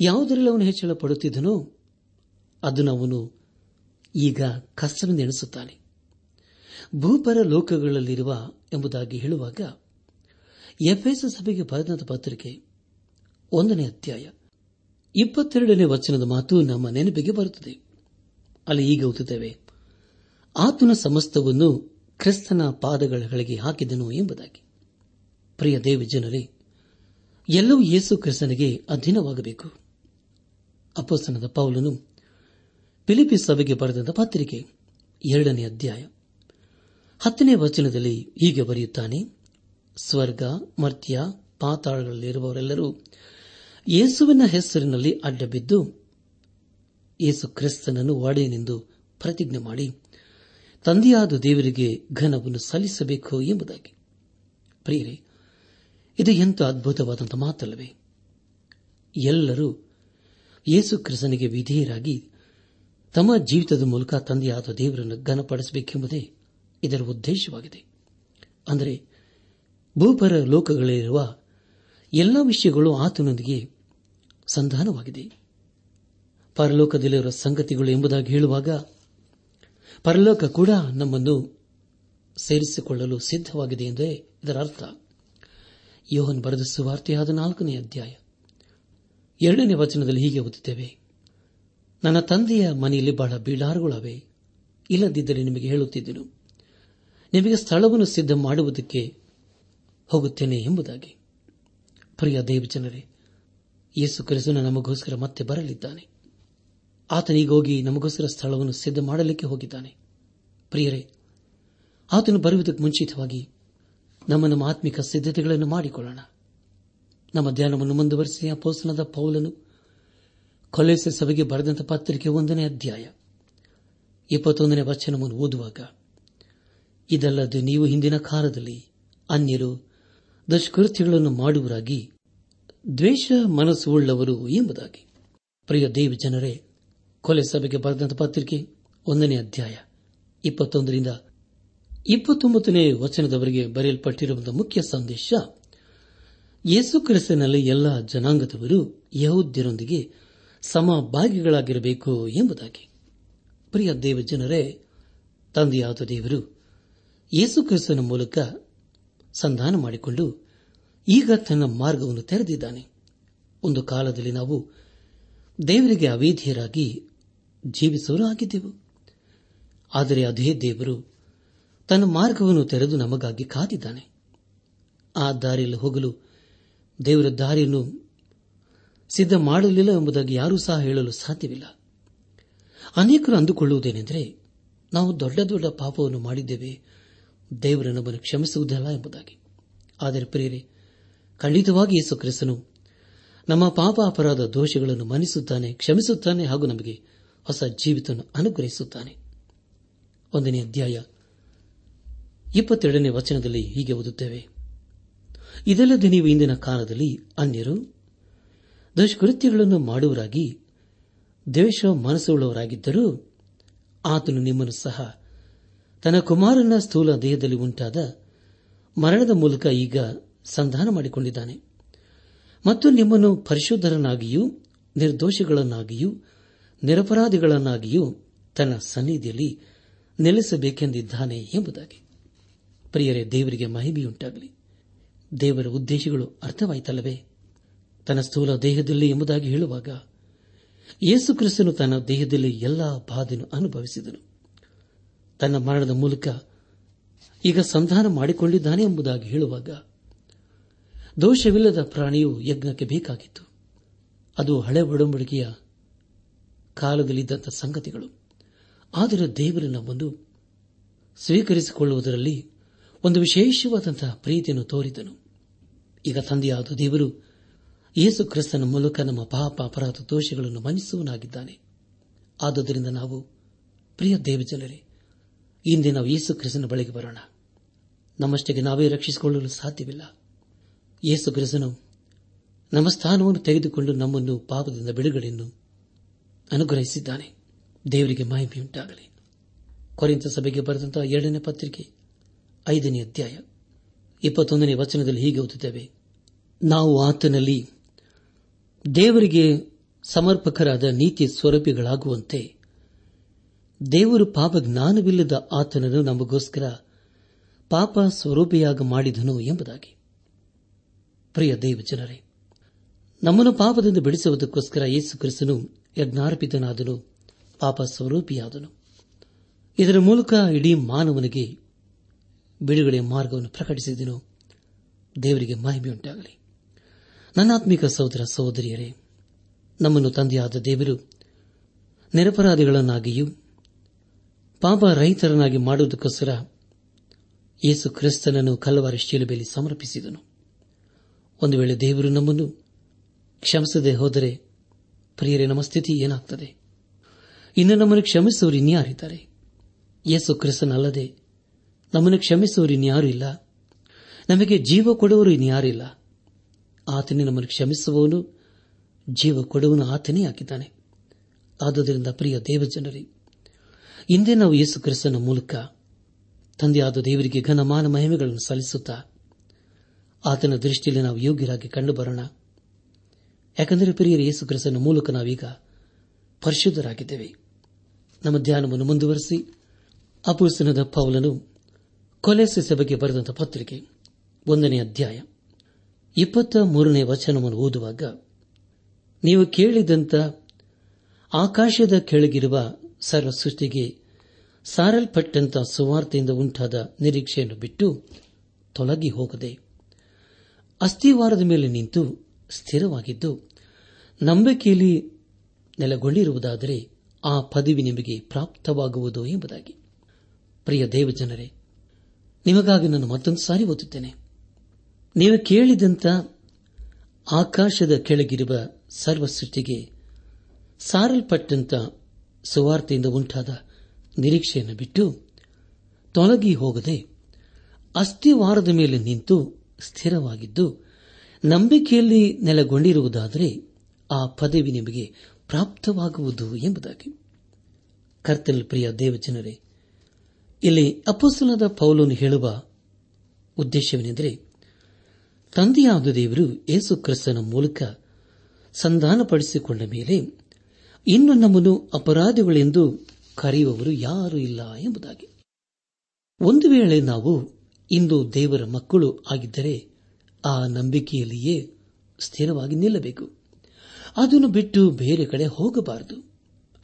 ಯಾವುದರಲ್ಲಿ ಅವನು ಹೆಚ್ಚಳ ಪಡುತ್ತಿದ್ದನೋ ಅದನ್ನು ಅವನು ಈಗ ಕಷ್ಟವೆಂದು ಎಣಿಸುತ್ತಾನೆ. ಭೂಪರ ಲೋಕಗಳಲ್ಲಿರುವ ಎಂಬುದಾಗಿ ಹೇಳುವಾಗ ಎಫ್ಎಸ್ ಸಭೆಗೆ ಬರೆದ ಪತ್ರಿಕೆ ಒಂದನೇ ಅಧ್ಯಾಯ ಇಪ್ಪತ್ತೆರಡನೇ ವಚನದ ಮಾತು ನಮ್ಮ ನೆನಪಿಗೆ ಬರುತ್ತದೆ. ಅಲ್ಲಿ ಈಗ ಓದುತ್ತೇವೆ, ಆತನ ಸಮಸ್ತವನ್ನು ಕ್ರಿಸ್ತನ ಪಾದಗಳಿಗೆ ಹಾಕಿದನು ಎಂಬುದಾಗಿ. ಪ್ರಿಯ ದೇವಿ ಜನರೇ, ಎಲ್ಲವೂ ಯೇಸು ಕ್ರಿಸ್ತನಿಗೆ ಅಧೀನವಾಗಬೇಕು. ಅಪೋಸ್ತನದ ಪೌಲನು ಫಿಲಿಪಿ ಸಭೆಗೆ ಬರೆದ ಪತ್ರಿಕೆ ಎರಡನೇ ಅಧ್ಯಾಯ ಹತ್ತನೇ ವಚನದಲ್ಲಿ ಹೀಗೆ ಬರೆಯುತ್ತಾನೆ, ಸ್ವರ್ಗ, ಮರ್ತ್ಯ ಪಾತಾಳಗಳಲ್ಲಿರುವವರೆಲ್ಲರೂ ಯೇಸುವಿನ ಹೆಸರಿನಲ್ಲಿ ಅಡ್ಡಬಿದ್ದು ಯೇಸು ಕ್ರಿಸ್ತನನ್ನು ಒಡೆಯನೆಂದು ಪ್ರತಿಜ್ಞೆ ಮಾಡಿ ತಂದೆಯಾದ ದೇವರಿಗೆ ಘನವನ್ನು ಸಲ್ಲಿಸಬೇಕು ಎಂಬುದಾಗಿ. ಪ್ರಿಯರೇ ಇದು ಎಂಥ ಅದ್ಭುತವಾದಂಥ ಮಾತಲ್ಲವೇ? ಎಲ್ಲರೂ ಯೇಸು ಕ್ರಿಸ್ತನಿಗೆ ವಿಧೇಯರಾಗಿ ತಮ್ಮ ಜೀವಿತದ ಮೂಲಕ ತಂದೆಯಾದ ದೇವರನ್ನು ಘನಪಡಿಸಬೇಕೆಂಬುದೇ ಇದರ ಉದ್ದೇಶವಾಗಿದೆ. ಅಂದರೆ ಭೂಪರ ಲೋಕಗಳಲ್ಲಿರುವ ಎಲ್ಲ ವಿಷಯಗಳು ಆತನೊಂದಿಗೆ ಸಂಧಾನವಾಗಿದೆ. ಪರಲೋಕದಲ್ಲಿರುವ ಸಂಗತಿಗಳು ಎಂಬುದಾಗಿ ಹೇಳುವಾಗ ಪರಲೋಕ ಕೂಡ ನಮ್ಮನ್ನು ಸೇರಿಸಿಕೊಳ್ಳಲು ಸಿದ್ದವಾಗಿದೆ ಎಂದೇ ಇದರ ಅರ್ಥ. ಯೋಹನ್ ಬರೆದ ಸುವಾರ್ತೆಯಾದ ನಾಲ್ಕನೇ ಅಧ್ಯಾಯ. ಎರಡನೇ ವಚನದಲ್ಲಿ ಹೀಗೆ ಓದುತ್ತೇವೆ. ನನ್ನ ತಂದೆಯ ಮನೆಯಲ್ಲಿ ಬಹಳ ಬೀಳಾರುಗಳವೆ. ಇಲ್ಲದಿದ್ದರೆ ನಿಮಗೆ ಹೇಳುತ್ತಿದ್ದೆನು. ನಿಮಗೆ ಸ್ಥಳವನ್ನು ಸಿದ್ಧ ಮಾಡುವುದಕ್ಕೆ ಹೋಗುತ್ತೇನೆ ಎಂಬುದಾಗಿ. ಪ್ರಿಯ ದೇವಜನರೇ, ಯೇಸು ಕ್ರಿಸ್ತನು ನಮಗೋಸ್ಕರ ಮತ್ತೆ ಬರಲಿದ್ದಾನೆ. ಆತನಿಗೋಗಿ ನಮಗೋಸ್ಕರ ಸ್ಥಳವನ್ನು ಸಿದ್ಧ ಮಾಡಲಿಕ್ಕೆ ಹೋಗಿದ್ದಾನೆ. ಪ್ರಿಯರೇ, ಆತನು ಬರುವುದಕ್ಕೆ ಮುಂಚಿತವಾಗಿ ನಮ್ಮ ನಮ್ಮ ಆತ್ಮಿಕ ಸಿದ್ಧತೆಗಳನ್ನು ಮಾಡಿಕೊಳ್ಳೋಣ. ನಮ್ಮ ಧ್ಯಾನವನ್ನು ಮುಂದುವರೆಸಿ ಅಪೋಸನದ ಪೌಲನು ಕೊಲೆಸ ಸಭೆಗೆ ಬರೆದಂತ ಪತ್ರಿಕೆ ಒಂದನೇ ಅಧ್ಯಾಯ ಇಪ್ಪತ್ತೊಂದನೇ ವಚನವನ್ನು ಓದುವಾಗ, ಇದಲ್ಲದೆ ನೀವು ಹಿಂದಿನ ಕಾಲದಲ್ಲಿ ಅನ್ಯರು ದುಷ್ಕೃತ್ಯಗಳನ್ನು ಮಾಡುವರಾಗಿ ದ್ವೇಷ ಮನಸ್ಸು ಉಳ್ಳವರು ಎಂಬುದಾಗಿ. ಪ್ರಿಯ ದೇವ ಜನರೇ ಕೊಲೆ ಸಭೆಗೆ ಬರೆದಂತ ಪತ್ರಿಕೆ ಒಂದನೇ ಅಧ್ಯಾಯ ಇಪ್ಪತ್ತೊಂದರಿಂದ ಇಪ್ಪತ್ತೊಂಬತ್ತನೇ ವಚನದವರೆಗೆ ಬರೆಯಲ್ಪಟ್ಟರುವ ಮುಖ್ಯ ಸಂದೇಶ, ಯೇಸು ಕ್ರಿಸ್ತನಲ್ಲಿ ಎಲ್ಲ ಜನಾಂಗದವರು ಯಹೋದ್ಯರೊಂದಿಗೆ ಸಮಭಾಗಿಗಳಾಗಿರಬೇಕು ಎಂಬುದಾಗಿ. ಪ್ರಿಯ ದೇವ ಜನರೇ, ತಂದೆಯಾದ ದೇವರು ಯೇಸು ಕ್ರಿಸ್ತನ ಮೂಲಕ ಸಂಧಾನ ಮಾಡಿಕೊಂಡು ಈಗ ತನ್ನ ಮಾರ್ಗವನ್ನು ತೆರೆದಿದ್ದಾನೆ. ಒಂದು ಕಾಲದಲ್ಲಿ ನಾವು ದೇವರಿಗೆ ಅವೇಧಿಯರಾಗಿ ಜೀವಿಸೋರು ಆಗಿದ್ದೆವು ಆದರೆ ಅದೇ ದೇವರು ತನ್ನ ಮಾರ್ಗವನ್ನು ತೆರೆದು ನಮಗಾಗಿ ಕಾದಿದ್ದಾನೆ. ಆ ದಾರಿಯಲ್ಲಿ ಹೋಗಲು ದೇವರ ದಾರಿಯನ್ನು ಸಿದ್ಧ ಮಾಡಲಿಲ್ಲ ಎಂಬುದಾಗಿ ಯಾರೂ ಸಹ ಹೇಳಲು ಸಾಧ್ಯವಿಲ್ಲ. ಅನೇಕರು ಅಂದುಕೊಳ್ಳುವುದೇನೆಂದರೆ ನಾವು ದೊಡ್ಡ ದೊಡ್ಡ ಪಾಪವನ್ನು ಮಾಡಿದ್ದೇವೆ. ದೇವರು ನಮ್ಮನ್ನು ಕ್ಷಮಿಸುವುದಿಲ್ಲ ಎಂಬುದಾಗಿ. ಆದರೆ ಪ್ರಿಯರೇ, ಖಂಡಿತವಾಗಿ ಯೇಸು ಕ್ರಿಸ್ತನು ನಮ್ಮ ಪಾಪ ಅಪರಾಧ ದೋಷಗಳನ್ನು ಮನ್ನಿಸುತ್ತಾನೆ, ಕ್ಷಮಿಸುತ್ತಾನೆ ಹಾಗೂ ನಮಗೆ ಹೊಸ ಜೀವಿತವನ್ನು ಅನುಗ್ರಹಿಸುತ್ತಾನೆ. ಒಂದನೇ ಅಧ್ಯಾಯ. ಇಪ್ಪತ್ತೆರಡನೇ ವಚನದಲ್ಲಿ ಹೀಗೆ ಓದುತ್ತೇವೆ. ಇದಲ್ಲದೆ ನೀವು ಇಂದಿನ ಕಾಲದಲ್ಲಿ ಅನ್ಯರು, ದುಷ್ಕೃತ್ಯಗಳನ್ನು ಮಾಡುವರಾಗಿ ದ್ವೇಷ ಮನಸ್ಸುಳ್ಳವರಾಗಿದ್ದರೂ ಆತನು ನಿಮ್ಮನ್ನು ಸಹ ತನ್ನ ಕುಮಾರನ ಸ್ಥೂಲ ದೇಹದಲ್ಲಿ ಉಂಟಾದ ಮರಣದ ಮೂಲಕ ಈಗ ಸಂಧಾನ ಮಾಡಿಕೊಂಡಿದ್ದಾನೆ. ಮತ್ತು ನಿಮ್ಮನ್ನು ಪರಿಶುದ್ಧರನ್ನಾಗಿಯೂ, ನಿರ್ದೋಷಿಗಳನ್ನಾಗಿಯೂ, ನಿರಪರಾಧಿಗಳನ್ನಾಗಿಯೂ ತನ್ನ ಸನ್ನಿಧಿಯಲ್ಲಿ ನೆಲೆಸಬೇಕೆಂದಿದ್ದಾನೆ ಎಂಬುದಾಗಿ. ಪ್ರಿಯರೇ, ದೇವರಿಗೆ ಮಹಿಮೆಯುಂಟಾಗಲಿ. ದೇವರ ಉದ್ದೇಶಗಳು ಅರ್ಥವಾಯಿತಲ್ಲವೇ? ತನ್ನ ಸ್ಥೂಲ ದೇಹದಲ್ಲಿ ಎಂಬುದಾಗಿ ಹೇಳುವಾಗ ಯೇಸು ಕ್ರಿಸ್ತನು ತನ್ನ ದೇಹದಲ್ಲಿ ಎಲ್ಲಾ ಬಾಧೆಯನ್ನು ಅನುಭವಿಸಿದನು. ತನ್ನ ಮರಣದ ಮೂಲಕ ಈಗ ಸಂಧಾನ ಮಾಡಿಕೊಂಡಿದ್ದಾನೆ ಎಂಬುದಾಗಿ ಹೇಳುವಾಗ ದೋಷವಿಲ್ಲದ ಪ್ರಾಣಿಯು ಯಜ್ಞಕ್ಕೆ ಬೇಕಾಗಿತ್ತು. ಅದು ಹಳೆ ಒಡಂಬಡಿಕೆಯ ಕಾಲದಲ್ಲಿದ್ದಂಥ ಸಂಗತಿಗಳು. ಆದರೆ ದೇವರನ್ನು ಬಂದು ಸ್ವೀಕರಿಸಿಕೊಳ್ಳುವುದರಲ್ಲಿ ಒಂದು ವಿಶೇಷವಾದಂತಹ ಪ್ರೀತಿಯನ್ನು ತೋರಿದನು. ಈಗ ತಂದೆಯಾದ ದೇವರು ಯೇಸು ಕ್ರಿಸ್ತನ ಮೂಲಕ ನಮ್ಮ ಪಾಪ ಅಪರಾಧ ದೋಷಗಳನ್ನು ಮನ್ನಿಸುವನಾಗಿದ್ದಾನೆ ಆದುದರಿಂದ ನಾವು, ಪ್ರಿಯ ದೇವಜನರೇ, ಇಂದೇ ನಾವು ಯೇಸು ಕ್ರಿಸ್ತನ ಬಳಿಗೆ ಬರೋಣ. ನಮ್ಮಷ್ಟಕ್ಕೆ ನಾವೇ ರಕ್ಷಿಸಿಕೊಳ್ಳಲು ಸಾಧ್ಯವಿಲ್ಲ. ಯೇಸು ಕ್ರಿಸ್ತನು ನಮ್ಮ ಸ್ಥಾನವನ್ನು ತೆಗೆದುಕೊಂಡು ನಮ್ಮನ್ನು ಪಾಪದಿಂದ ಬಿಡುಗಡೆಯನ್ನು ಅನುಗ್ರಹಿಸಿದ್ದಾನೆ. ದೇವರಿಗೆ ಮಾಹಿತಿಯುಂಟಾಗಲಿ ಕೊರಿಂತ ಸಭೆಗೆ ಬರೆದಂತಹ ಎರಡನೇ ಪತ್ರಿಕೆ ಐದನೇ ಅಧ್ಯಾಯ, ಇಪ್ಪತ್ತೊಂದನೇ ವಚನದಲ್ಲಿ ಹೀಗೆ ಓದುತ್ತೇವೆ. ನಾವು ಆತನಲ್ಲಿ ದೇವರಿಗೆ ಸಮರ್ಪಕರಾದ ನೀತಿ ಸ್ವರೂಪಿಗಳಾಗುವಂತೆ, ದೇವರು ಪಾಪ ಜ್ಞಾನವಿಲ್ಲದ ಆತನನ್ನು ನಮಗೋಸ್ಕರ ಪಾಪ ಸ್ವರೂಪಿಯಾಗ ಮಾಡಿದನು ಎಂಬುದಾಗಿ. ಪ್ರಿಯ ದೇವ ಜನರೇ, ನಮ್ಮನ್ನು ಪಾಪದಿಂದ ಬಿಡಿಸುವುದಕ್ಕೋಸ್ಕರ ಯೇಸು ಕ್ರಿಸ್ತನು ಯಜ್ಞಾರ್ಪಿತನಾದನು, ಪಾಪ ಸ್ವರೂಪಿಯಾದನು. ಇದರ ಮೂಲಕ ಇಡೀ ಮಾನವನಿಗೆ ಬಿಡುಗಡೆ ಮಾರ್ಗವನ್ನು ಪ್ರಕಟಿಸಿದನು. ದೇವರಿಗೆ ಮಹಿಮೆಯುಂಟಾಗಲಿ. ನನ್ನಾತ್ಮಿಕ ಸಹೋದರ ಸಹೋದರಿಯರೇ, ನಮ್ಮನ್ನು ತಂದೆಯಾದ ದೇವರು ನಿರಪರಾಧಿಗಳನ್ನಾಗಿಯೂ ಪಾಪ ರಹಿತರನ್ನಾಗಿ ಮಾಡುವುದಕ್ಕೋಸ್ಕರ ಯೇಸು ಕ್ರಿಸ್ತನನ್ನು ಕಲ್ಲವಾರ ಶಿಲುಬೆಯಲ್ಲಿ ಸಮರ್ಪಿಸಿದನು. ಒಂದು ವೇಳೆ ದೇವರು ನಮ್ಮನ್ನು ಕ್ಷಮಿಸದೆ ಹೋದರೆ, ಪ್ರಿಯರೇ, ನಮ್ಮ ಸ್ಥಿತಿ ಏನಾಗ್ತದೆ? ಇನ್ನು ನಮ್ಮನ್ನು ಕ್ಷಮಿಸುವವರು ಇನ್ಯಾರಿದ್ದಾರೆ? ಯೇಸು ಕ್ರಿಸ್ತನಲ್ಲದೆ ನಮ್ಮನ್ನು ಕ್ಷಮಿಸುವವರು ಇನ್ಯಾರೂ ಇಲ್ಲ. ನಮಗೆ ಜೀವ ಕೊಡುವರು ಇನ್ಯಾರಿಲ್ಲ ಆತನೇ ನಮ್ಮನ್ನು ಕ್ಷಮಿಸುವವನು, ಜೀವ ಕೊಡುವನು ಆತನೇ ಹಾಕಿದ್ದಾನೆ ಆದುದರಿಂದ ಪ್ರಿಯ ದೇವಜನರೇ ಹಿಂದೆ ನಾವು ಯೇಸು ಕ್ರಿಸ್ತನ ಮೂಲಕ ತಂದೆಯಾದ ದೇವರಿಗೆ ಘನಮಾನ ಮಹಿಮೆಗಳನ್ನು ಸಲ್ಲಿಸುತ್ತಾ ಆತನ ದೃಷ್ಟಿಯಲ್ಲಿ ನಾವು ಯೋಗ್ಯರಾಗಿ ಕಂಡುಬರೋಣ. ಯಾಕೆಂದರೆ ಪ್ರಿಯರ, ಯೇಸು ಕ್ರಿಸ್ತನ ಮೂಲಕ ನಾವೀಗ ಪರಿಶುದ್ಧರಾಗಿದ್ದೇವೆ. ನಮ್ಮ ಧ್ಯಾನವನ್ನು ಮುಂದುವರೆಸಿ ಅಪುಸ್ತನದ ಪೌಲನು ಕೊಲೆಸೆ ಸಭೆಗೆ ಬರೆದಂತಹ ಪತ್ರಿಕೆ, ಒಂದನೇ ಅಧ್ಯಾಯ. ಇಪ್ಪತ್ತ ಮೂರನೇ ವಚನವನ್ನು ಓದುವಾಗ, ನೀವು ಕೇಳಿದಂತ ಆಕಾಶದ ಕೆಳಗಿರುವ ಸರ್ವ ಸೃಷ್ಟಿಗೆ ಸಾರಲ್ಪಟ್ಟಂತ ಸುವಾರ್ತೆಯಿಂದ ಉಂಟಾದ ನಿರೀಕ್ಷೆಯನ್ನು ಬಿಟ್ಟು ತೊಲಗಿ ಹೋಗದೆ, ಅಸ್ಥಿವಾರದ ಮೇಲೆ ನಿಂತು ಸ್ಥಿರವಾಗಿದ್ದು, ನಂಬಿಕೆಯಲ್ಲಿ ನೆಲೆಗೊಂಡಿರುವುದಾದರೆ ಆ ಪದವಿ ನಿಮಗೆ ಪ್ರಾಪ್ತವಾಗುವುದು ಎಂಬುದಾಗಿ. ಪ್ರಿಯ ದೇವಜನರೇ ನಿಮಗಾಗಿ ನಾನು ಮತ್ತೊಂದು ಸಾರಿ ಓದುತ್ತೇನೆ. ನೀವು ಕೇಳಿದಂತ ಆಕಾಶದ ಕೆಳಗಿರುವ ಸರ್ವ ಸೃಷ್ಟಿಗೆ ಸಾರಲ್ಪಟ್ಟಂತ ಸುವಾರ್ತೆಯಿಂದ ಉಂಟಾದ ನಿರೀಕ್ಷೆಯನ್ನು ಬಿಟ್ಟು ತೊಲಗಿ ಹೋಗದೆ ಅಸ್ಥಿವಾರದ ಮೇಲೆ ನಿಂತು ಸ್ಥಿರವಾಗಿದ್ದು ನಂಬಿಕೆಯಲ್ಲಿ ನೆಲೆಗೊಂಡಿರುವುದಾದರೆ ಆ ಪದವಿ ನಿಮಗೆ ಪ್ರಾಪ್ತವಾಗುವುದು ಎಂಬುದಾಗಿ. ಕರ್ತಲ್ ಪ್ರಿಯ ದೇವಜನರೇ ಇಲ್ಲಿ ಅಪೋಸ್ತಲದ ಪೌಲನು ಹೇಳುವ ಉದ್ದೇಶವೇನೆಂದರೆ, ತಂದೆಯಾದ ದೇವರು ಯೇಸು ಕ್ರಿಸ್ತನ ಮೂಲಕ ಸಂಧಾನಪಡಿಸಿಕೊಂಡ ಮೇಲೆ ಇನ್ನು ನಮ್ಮನ್ನು ಅಪರಾಧಿಗಳೆಂದು ಕರೆಯುವವರು ಯಾರೂ ಇಲ್ಲ ಎಂಬುದಾಗಿ. ಒಂದು ವೇಳೆ ನಾವು ಇಂದು ದೇವರ ಮಕ್ಕಳು ಆಗಿದ್ದರೆ ಆ ನಂಬಿಕೆಯಲ್ಲಿಯೇ ಸ್ಥಿರವಾಗಿ ನಿಲ್ಲಬೇಕು. ಅದನ್ನು ಬಿಟ್ಟು ಬೇರೆ ಕಡೆ ಹೋಗಬಾರದು.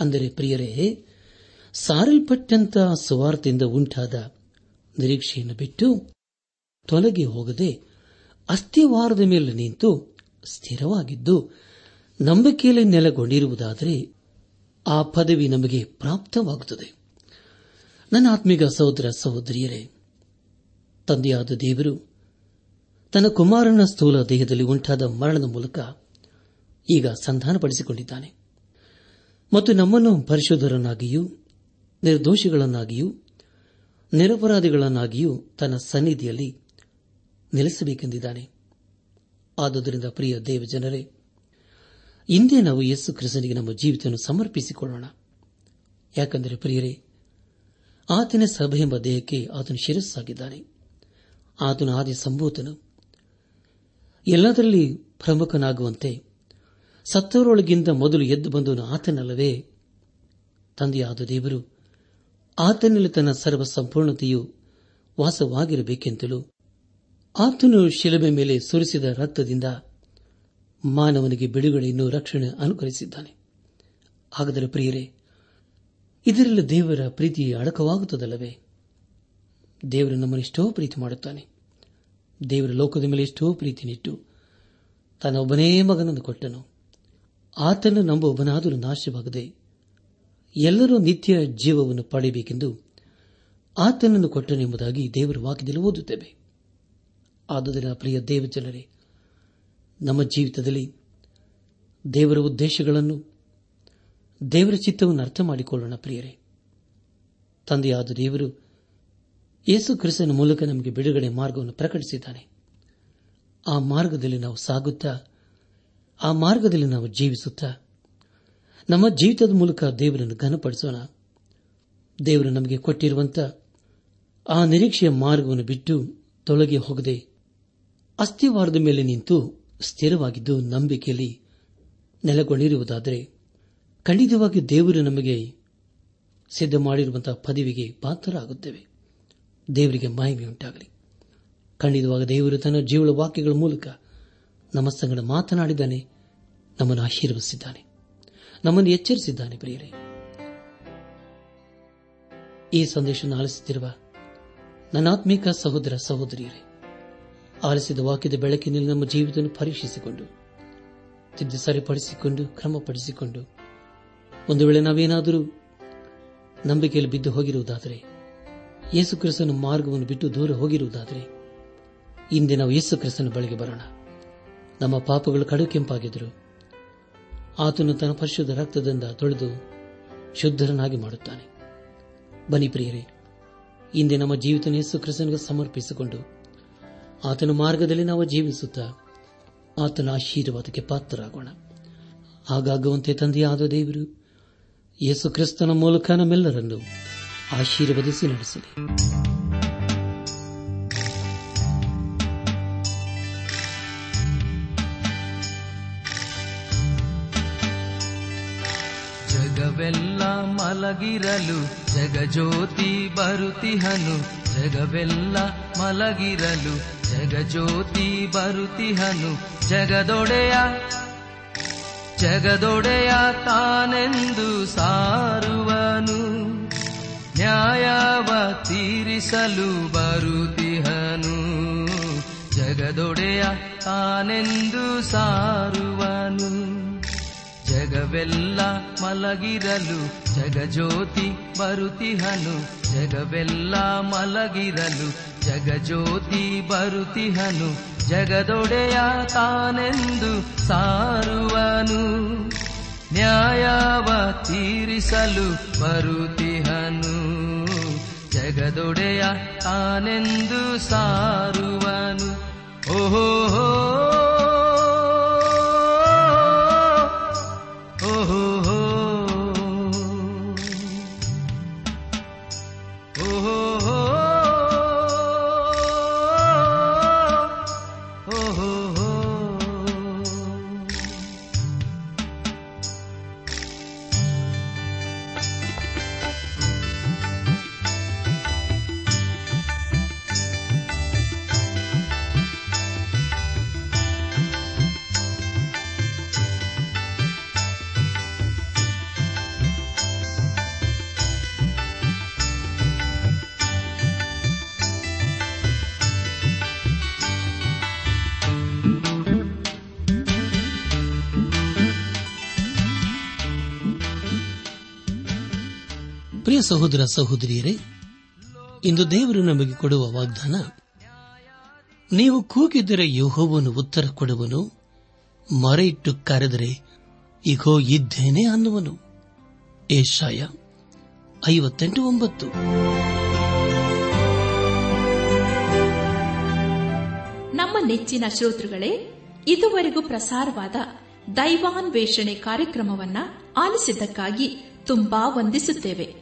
ಅಂದರೆ ಪ್ರಿಯರೇ ಸಾರಲ್ಪಟ್ಟಂತ ಸುವಾರ್ತೆಯಿಂದ ಉಂಟಾದ ನಿರೀಕ್ಷೆಯನ್ನು ಬಿಟ್ಟು ತೊಲಗಿ ಹೋಗದೆ ಅಸ್ಥಿವಾರದ ಮೇಲೆ ನಿಂತು ಸ್ಥಿರವಾಗಿದ್ದು ನಂಬಿಕೆಯಲ್ಲಿ ನೆಲೆಗೊಂಡಿರುವುದಾದರೆ ಆ ಪದವಿ ನಮಗೆ ಪ್ರಾಪ್ತವಾಗುತ್ತದೆ. ನನ್ನ ಆತ್ಮಿಕ ಸಹೋದರ ಸಹೋದರಿಯರೇ, ತಂದೆಯಾದ ದೇವರು ತನ್ನ ಕುಮಾರನ ಸ್ಥೂಲ ದೇಹದಲ್ಲಿ ಉಂಟಾದ ಮರಣದ ಮೂಲಕ ಈಗ ಸಂಧಾನಪಡಿಸಿಕೊಂಡಿದ್ದಾನೆ. ಮತ್ತು ನಮ್ಮನ್ನು ಪರಿಶೋಧರನ್ನಾಗಿಯೂ ನಿರ್ದೋಷಿಗಳನ್ನಾಗಿಯೂ, ನಿರಪರಾಧಿಗಳನ್ನಾಗಿಯೂ ತನ್ನ ಸನ್ನಿಧಿಯಲ್ಲಿ ನೆಲೆಸಬೇಕೆಂದಿದ್ದಾನೆ. ಆದುದರಿಂದ ಪ್ರಿಯ ದೇವಜನರೇ, ಇಂದೇ ನಾವು ಯೇಸು ಕ್ರಿಸ್ತನಿಗೆ ನಮ್ಮ ಜೀವಿತವನ್ನು ಸಮರ್ಪಿಸಿಕೊಳ್ಳೋಣ. ಯಾಕೆಂದರೆ ಪ್ರಿಯರೇ, ಆತನ ಸಭೆ ಎಂಬ ದೇಹಕ್ಕೆ ಆತನು ಶಿರಸ್ಸಾಗಿದ್ದಾನೆ. ಆತನ ಆದಿ ಸಂಭೂತನು ಎಲ್ಲದರಲ್ಲಿ ಪ್ರಮುಖನಾಗುವಂತೆ, ಸತ್ತವರೊಳಗಿಂದ ಮೊದಲು ಎದ್ದು ಬಂದವನು ಆತನಲ್ಲವೇ? ತಂದೆಯಾದ ದೇವರು ಆತನಲ್ಲಿ ತನ್ನ ಸರ್ವ ಸಂಪೂರ್ಣತೆಯು ವಾಸವಾಗಿರಬೇಕೆಂತಲೂ ಆತನು ಶಿಲಬೆ ಮೇಲೆ ಸುರಿಸಿದ ರಕ್ತದಿಂದ ಮಾನವನಿಗೆ ಬಿಡುಗಡೆಯನ್ನು ರಕ್ಷಣೆ ಅನುಕರಿಸಿದ್ದಾನೆ. ಹಾಗಾದರೆ ಪ್ರಿಯರೇ, ಇದರಲ್ಲಿ ದೇವರ ಪ್ರೀತಿ ಅಡಕವಾಗುತ್ತದಲ್ಲವೇ? ದೇವರು ನಮ್ಮನ್ನು ಎಷ್ಟೋ ಪ್ರೀತಿ ಮಾಡುತ್ತಾನೆ. ದೇವರ ಲೋಕದ ಮೇಲೆ ಎಷ್ಟೋ ಪ್ರೀತಿನಿಟ್ಟು ತನ್ನ ಒಬ್ಬನೇ ಮಗನನ್ನು ಕೊಟ್ಟನು. ಆತನ ನಂಬೊಬ್ಬನಾದರೂ ನಾಶವಾಗದೆ ಎಲ್ಲರೂ ನಿತ್ಯ ಜೀವವನ್ನು ಪಡೆಯಬೇಕೆಂದು ಆತನನ್ನು ಕೊಟ್ಟನೆಂಬುದಾಗಿ ದೇವರ ವಾಕ್ಯದಲ್ಲಿ ಓದುತ್ತೇವೆ. ಆದುದರ ಪ್ರಿಯ ದೇವಜನರೇ, ನಮ್ಮ ಜೀವಿತದಲ್ಲಿ ದೇವರ ಉದ್ದೇಶಗಳನ್ನು, ದೇವರ ಚಿತ್ತವನ್ನು ಅರ್ಥ ಮಾಡಿಕೊಳ್ಳೋಣ ಪ್ರಿಯರೇ. ತಂದೆಯಾದ ದೇವರು ಯೇಸು ಕ್ರಿಸ್ತನ ಮೂಲಕ ನಮಗೆ ಬಿಡುಗಡೆ ಮಾರ್ಗವನ್ನು ಪ್ರಕಟಿಸಿದ್ದಾನೆ. ಆ ಮಾರ್ಗದಲ್ಲಿ ನಾವು ಸಾಗುತ್ತಾ, ಆ ಮಾರ್ಗದಲ್ಲಿ ನಾವು ಜೀವಿಸುತ್ತಾ ನಮ್ಮ ಜೀವಿತದ ಮೂಲಕ ದೇವರನ್ನು ಘನಪಡಿಸೋಣ. ದೇವರು ನಮಗೆ ಕೊಟ್ಟಿರುವಂತ ಆ ನಿರೀಕ್ಷೆಯ ಮಾರ್ಗವನ್ನು ಬಿಟ್ಟು ತೊಲಗಿ ಹೋಗದೆ ಅಸ್ಥಿವಾರದ ಮೇಲೆ ನಿಂತು ಸ್ಥಿರವಾಗಿದ್ದು ನಂಬಿಕೆಯಲ್ಲಿ ನೆಲೆಗೊಂಡಿರುವುದಾದರೆ ಖಂಡಿತವಾಗಿ ದೇವರು ನಮಗೆ ಸಿದ್ಧ ಮಾಡಿರುವಂತಹ ಪದವಿಗೆ ಪಾತ್ರರಾಗುತ್ತೇವೆ. ದೇವರಿಗೆ ಮಹಿಮೆಯುಂಟಾಗಲಿ. ಖಂಡಿತವಾಗಿ ದೇವರು ತನ್ನ ಜೀವಳ ವಾಕ್ಯಗಳ ಮೂಲಕ ನಮ್ಮ ಸಂಗಡ ಮಾತನಾಡಿದ್ದಾನೆ, ನಮ್ಮನ್ನು ಆಶೀರ್ವದಿಸಿದ್ದಾನೆ. ನಮ್ಮನ್ನು ಎಚ್ಚರಿಸಿದ್ದಾನೆ ಪ್ರಿಯರೇ. ಈ ಸಂದೇಶ ಆಲಿಸುತ್ತಿರುವ ನನಾತ್ಮೀಕ ಸಹೋದರ ಸಹೋದರಿಯರೇ, ಆಲಿಸಿದ ವಾಕ್ಯದ ಬೆಳಕಿನಲ್ಲಿ ನಮ್ಮ ಜೀವಿತವನ್ನು ಪರೀಕ್ಷಿಸಿಕೊಂಡು, ತಿದ್ದು ಸರಿಪಡಿಸಿಕೊಂಡು, ಕ್ರಮಪಡಿಸಿಕೊಂಡು, ಒಂದು ವೇಳೆ ನಾವೇನಾದರೂ ನಂಬಿಕೆಯಲ್ಲಿ ಬಿದ್ದು ಹೋಗಿರುವುದಾದರೆ, ಯೇಸು ಕ್ರಿಸ್ತನ ಮಾರ್ಗವನ್ನು ಬಿಟ್ಟು ದೂರ ಹೋಗಿರುವುದಾದರೆ, ಇಂದೇ ನಾವು ಯೇಸು ಕ್ರಿಸ್ತನ ಬಳಿಗೆ ಬರೋಣ. ನಮ್ಮ ಪಾಪಗಳು ಕಡು ಕೆಂಪಾಗಿದ್ದರು ಆತನು ತನ್ನ ಪರಿಶುದ್ಧ ರಕ್ತದಿಂದ ತೊಳೆದು ಶುದ್ಧರನ್ನಾಗಿ ಮಾಡುತ್ತಾನೆ. ಬನಿ ಪ್ರಿಯರೇ, ಇಂದೇ ನಮ್ಮ ಜೀವಿತ ಯೇಸು ಕ್ರಿಸ್ತನಿಗೆ ಸಮರ್ಪಿಸಿಕೊಂಡು ಆತನ ಮಾರ್ಗದಲ್ಲಿ ನಾವು ಜೀವಿಸುತ್ತಾ ಆತನ ಆಶೀರ್ವಾದಕ್ಕೆ ಪಾತ್ರರಾಗೋಣ. ಹಾಗಾಗುವಂತೆ ತಂದೆಯಾದ ದೇವರು ಯೇಸು ಕ್ರಿಸ್ತನ ಮೂಲಕ ನಮ್ಮೆಲ್ಲರನ್ನು ಆಶೀರ್ವದಿಸಿ ನಡೆಸಲಿ. ಜಗವೆಲ್ಲ ಮಲಗಿರಲು, ಜಗಜ್ಯೋತಿ ಬರುತಿಹನು ಜಗವೆಲ್ಲ ಮಲಗಿರಲು, ಜಗಜ್ಯೋತಿ ಬರುತಿಹನು ಜಗದೊಡೆಯ ಜಗದೊಡೆಯ ತಾನೆಂದು ಸಾರುವನು. ನ್ಯಾಯವ ತೀರಿಸಲು ಬರುತಿಹನು ಜಗದೊಡೆಯ ತಾನೆಂದು ಸಾರುವನು. ಜಗವೆಲ್ಲ ಮಲಗಿರಲು, ಜಗಜ್ಯೋತಿ ಬರುತಿಹನು ಜಗವೆಲ್ಲ ಮಲಗಿರಲು, ಜಗಜ್ಯೋತಿ ಬರುತಿಹನು ಜಗದೊಡೆಯ ತಾನೆಂದು ಸಾರುವನು. ನ್ಯಾಯವ ತೀರಿಸಲು ಬರುತಿಹನು ಜಗದೊಡೆಯ ತಾನೆಂದು ಸಾರುವನು. ಓಹೋ ಸಹೋದರ ಸಹೋದರಿಯರೇ, ಇಂದು ದೇವರು ನಮಗೆ ಕೊಡುವ ವಾಗ್ದಾನ, ನೀವು ಕೂಗಿದರೆ ಯೋಹೋವನು ಉತ್ತರ ಕೊಡುವನು, ಮರೆಯಿಟ್ಟು ಕರೆದರೆ, ಇಗೋ, ಇದ್ದೇನೆ ಅನ್ನುವನು. ಏಷಾಯ ಐವತ್ತೆಂಟು ಒಂಬತ್ತು. ನಮ್ಮ ನೆಚ್ಚಿನ ಶ್ರೋತೃಗಳೇ, ಇದುವರೆಗೂ ಪ್ರಸಾರವಾದ ದೈವಾನ್ವೇಷಣೆ ಕಾರ್ಯಕ್ರಮವನ್ನ ಆಲಿಸಿದ್ದಕ್ಕಾಗಿ ತುಂಬಾ ವಂದಿಸುತ್ತೇವೆ.